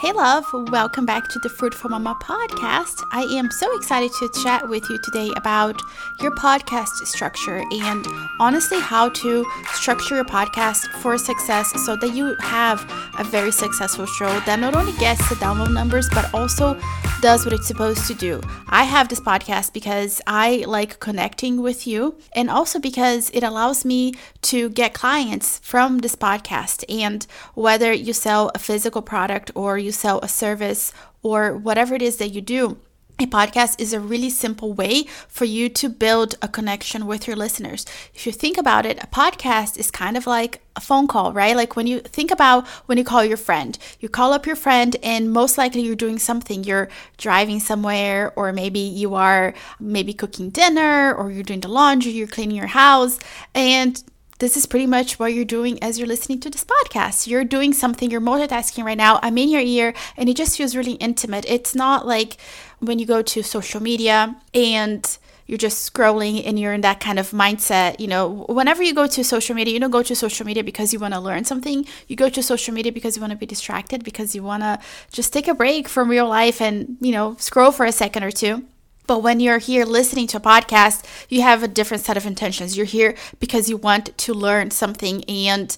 Hey, love, welcome back to the Fruitful Mama podcast. I am so excited to chat with you today about your podcast structure and honestly how to structure your podcast for success so that you have a very successful show that not only gets the download numbers but also does what it's supposed to do. I have this podcast because I like connecting with you and also because it allows me to get clients from this podcast. And whether you sell a physical product or you sell a service or whatever it is that you do, a podcast is a really simple way for you to build a connection with your listeners. If you think about it, a podcast is kind of like a phone call, right? Like when you think about when you call your friend, you call up your friend, and most likely you're doing something. You're driving somewhere, or maybe you are maybe cooking dinner, or you're doing the laundry, you're cleaning your house, and this is pretty much what you're doing as you're listening to this podcast. You're doing something, you're multitasking right now. I'm in your ear, and it just feels really intimate. It's not like when you go to social media and you're just scrolling and you're in that kind of mindset. You know, whenever you go to social media, you don't go to social media because you want to learn something. You go to social media because you want to be distracted, because you want to just take a break from real life and, you know, scroll for a second or two. But when you're here listening to a podcast, you have a different set of intentions. You're here because you want to learn something and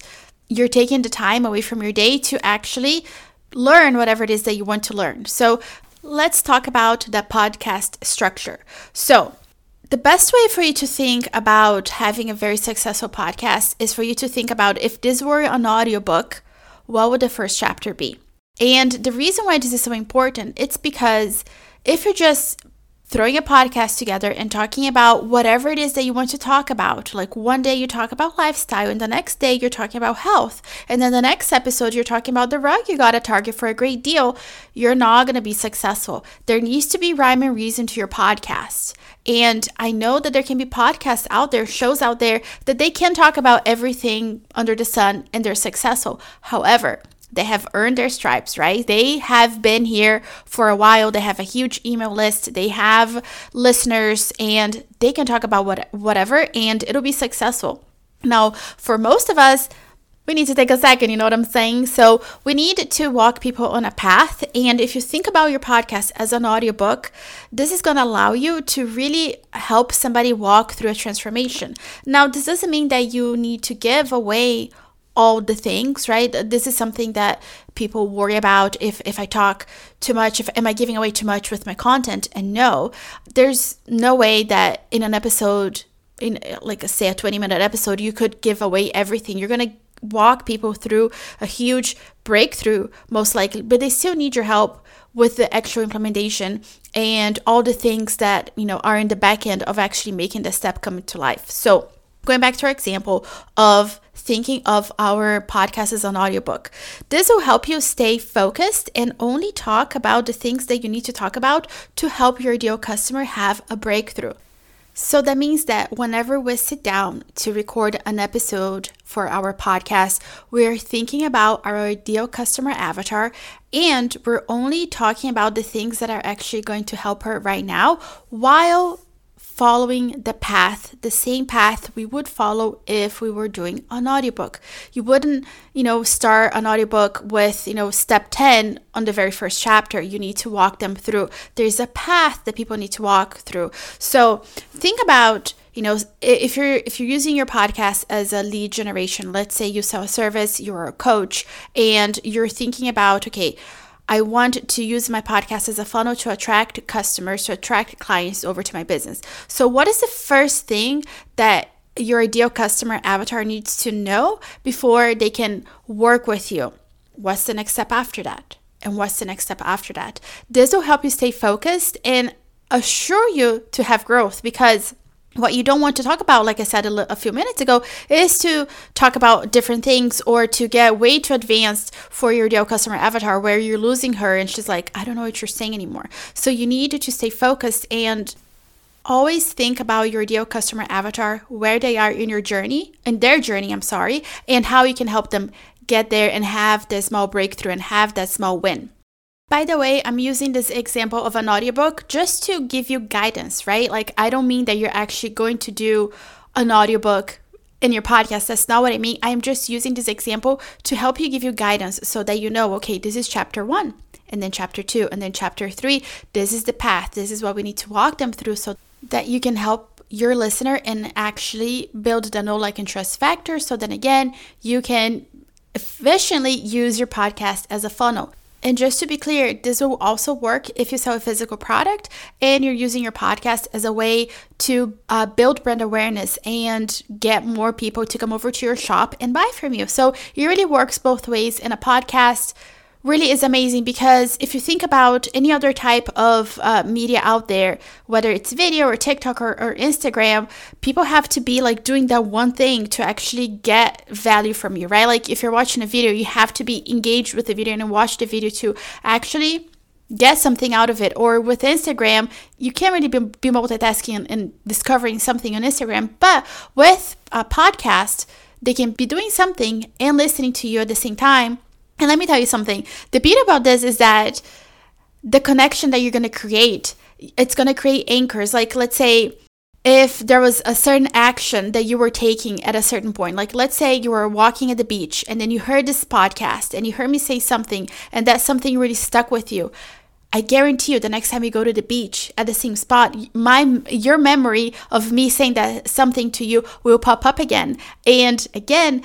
you're taking the time away from your day to actually learn whatever it is that you want to learn. So let's talk about the podcast structure. So, the best way for you to think about having a very successful podcast is for you to think about if this were an audiobook, what would the first chapter be? And the reason why this is so important, it's because if you're just throwing a podcast together and talking about whatever it is that you want to talk about. Like one day you talk about lifestyle, and the next day you're talking about health, and then the next episode you're talking about the rug you got at Target for a great deal. You're not going to be successful. There needs to be rhyme and reason to your podcast. And I know that there can be podcasts out there, shows out there that they can talk about everything under the sun and they're successful. However, they have earned their stripes, right? They have been here for a while. They have a huge email list. They have listeners and they can talk about what, whatever and it'll be successful. Now, for most of us, we need to take a second, you know what I'm saying? So, we need to walk people on a path. And if you think about your podcast as an audiobook, this is going to allow you to really help somebody walk through a transformation. Now, this doesn't mean that you need to give away all the things right? This is something that people worry about. If if i talk too much if am i giving away too much with my content? And no there's no way that in an episode in like a, say a 20 minute episode you could give away everything. You're going to walk people through a huge breakthrough most likely but they still need your help with the actual implementation and all the things that you know are in the back end of actually making the step come to life. So going back to our example of thinking of our podcast as an audiobook. This will help you stay focused and only talk about the things that you need to talk about to help your ideal customer have a breakthrough. So that means that whenever we sit down to record an episode for our podcast, we're thinking about our ideal customer avatar and we're only talking about the things that are actually going to help her right now while following the path, the same path we would follow if we were doing an audiobook. You wouldn't, you know, start an audiobook with, you know, step 10 on the very first chapter. You need to walk them through. There's a path that people need to walk through. So think about you know if you're if you're using your podcast as a lead generation let's say you sell a service you're a coach and you're thinking about okay I want to use my podcast as a funnel to attract customers, to attract clients over to my business. So, what is the first thing that your ideal customer avatar needs to know before they can work with you? What's the next step after that? And what's the next step after that? This will help you stay focused and assure you to have growth because what you don't want to talk about, like I said a, a, few minutes ago, is to talk about different things or to get way too advanced for your ideal customer avatar where you're losing her and she's like, I don't know what you're saying anymore. So you need to stay focused and always think about your ideal customer avatar, where they are in your journey, in their journey, I'm sorry, and how you can help them get there and have the small breakthrough and have that small win. By the way, I'm using this example of an audiobook just to give you guidance, right? Like, I don't mean that you're actually going to do an audiobook in your podcast. That's not what I mean. I'm just using this example to help you give you guidance so that you know, okay, this is chapter one. and then chapter two, and then chapter three. This is the path. This is what we need to walk them through so that you can help your listener and actually build the know, like, and trust factor. So then again, you can efficiently use your podcast as a funnel. And just to be clear, this will also work if you sell a physical product and you're using your podcast as a way to uh, build brand awareness and get more people to come over to your shop and buy from you. So it really works both ways in a podcast really is amazing because if you think about any other type of uh, media out there, whether it's video or TikTok or, or, Instagram, people have to be like doing that one thing to actually get value from you, right? Like if you're watching a video, you have to be engaged with the video and watch the video to actually get something out of it. Or with Instagram, you can't really be, be multitasking and, and discovering something on Instagram, but with a podcast, they can be doing something and listening to you at the same time and let me tell you something the beauty about this is that the connection that you're going to create, it's going to create anchors. Like, let's say, if there was a certain action that you were taking at a certain point, like let's say you were walking at the beach and then you heard this podcast and you heard me say something and that something really stuck with you. I guarantee you the next time you go to the beach at the same spot, my your memory of me saying that something to you will pop up again. And again,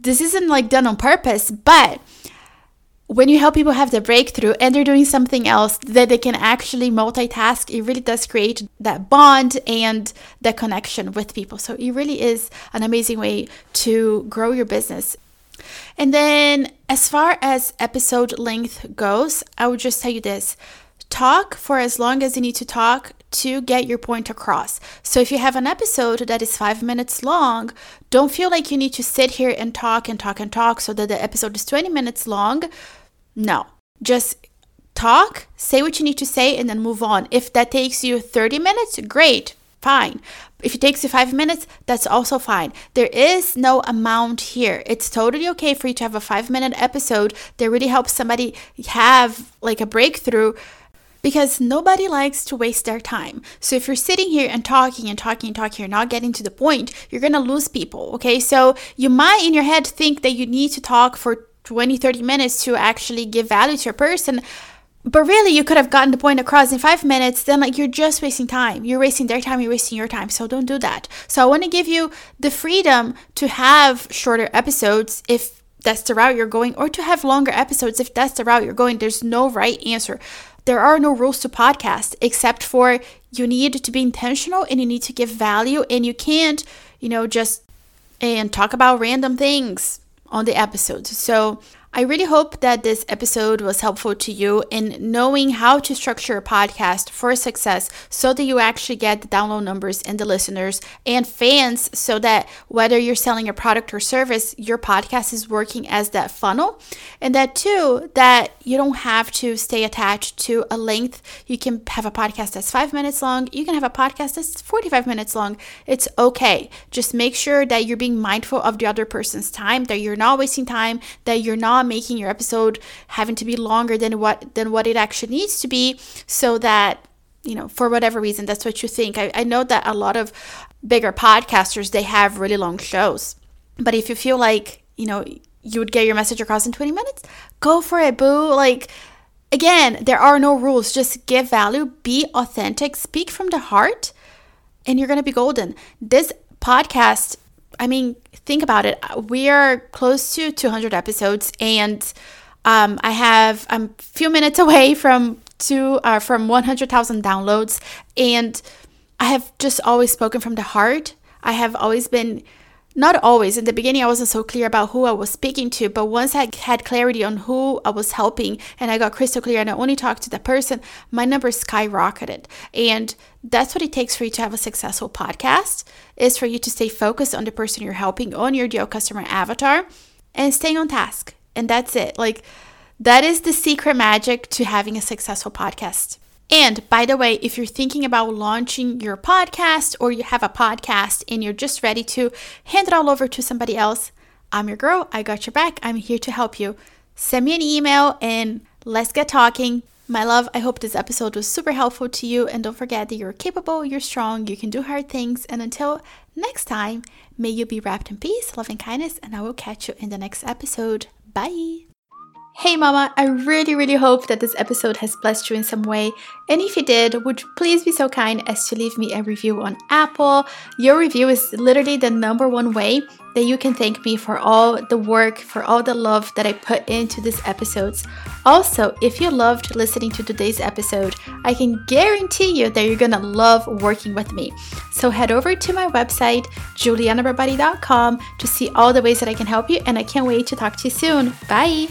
this isn't like done on purpose, but when you help people have the breakthrough and they're doing something else that they can actually multitask, it really does create that bond and that connection with people. So it really is an amazing way to grow your business. And then, as far as episode length goes, I would just tell you this talk for as long as you need to talk to get your point across. So if you have an episode that is five minutes long, don't feel like you need to sit here and talk and talk and talk so that the episode is 20 minutes long. No, just talk, say what you need to say, and then move on. If that takes you 30 minutes, great, fine. If it takes you five minutes, that's also fine. There is no amount here. It's totally okay for you to have a five minute episode that really helps somebody have like a breakthrough because nobody likes to waste their time. So if you're sitting here and talking and talking and talking, you're not getting to the point, you're to lose people. Okay. So you might in your head think that you need to talk for 20, 30 minutes to actually give value to a person. But really, you could have gotten the point across in five minutes, then, like, you're just wasting time. You're wasting their time, you're wasting your time. So, don't do that. So, I want to give you the freedom to have shorter episodes if that's the route you're going, or to have longer episodes if that's the route you're going. There's no right answer. There are no rules to podcast except for you need to be intentional and you need to give value, and you can't, you know, just and talk about random things on the episode. So I really hope that this episode was helpful to you in knowing how to structure a podcast for success so that you actually get the download numbers and the listeners and fans so that whether you're selling a product or service, your podcast is working as that funnel. And that too, that you don't have to stay attached to a length. You can have a podcast that's five minutes long, you can have a podcast that's 45 minutes long. It's okay. Just make sure that you're being mindful of the other person's time, that you're not wasting time, that you're not making your episode having to be longer than what than what it actually needs to be so that you know for whatever reason that's what you think. I, I know that a lot of bigger podcasters they have really long shows. But if you feel like you know you would get your message across in 20 minutes go for it boo. Like again there are no rules. Just give value be authentic speak from the heart and you're going to be golden. This podcast I mean, think about it. We are close to 200 episodes, and um, I have I'm a few minutes away from two uh, from 100,000 downloads, and I have just always spoken from the heart. I have always been not always. In the beginning i wasn't so clear about who i was speaking to but once i had clarity on who i was helping and i got crystal clear and i only talked to that person my numbers skyrocketed. And that's what it takes for you to have a successful podcast is for you to stay focused on the person you're helping on your ideal customer avatar and staying on task. And that's it. Like that is the secret magic to having a successful podcast and by the way, if you're thinking about launching your podcast or you have a podcast and you're just ready to hand it all over to somebody else, I'm your girl. I got your back. I'm here to help you. Send me an email and let's get talking. My love, I hope this episode was super helpful to you. And don't forget that you're capable, you're strong, you can do hard things. And until next time, may you be wrapped in peace, love, and kindness. And I will catch you in the next episode. Bye. Hey mama, I really, really hope that this episode has blessed you in some way. And if you did, would you please be so kind as to leave me a review on Apple? Your review is literally the number one way that you can thank me for all the work, for all the love that I put into these episodes. Also, if you loved listening to today's episode, I can guarantee you that you're gonna love working with me. So head over to my website, julianabarbati.com, to see all the ways that I can help you, and I can't wait to talk to you soon. Bye!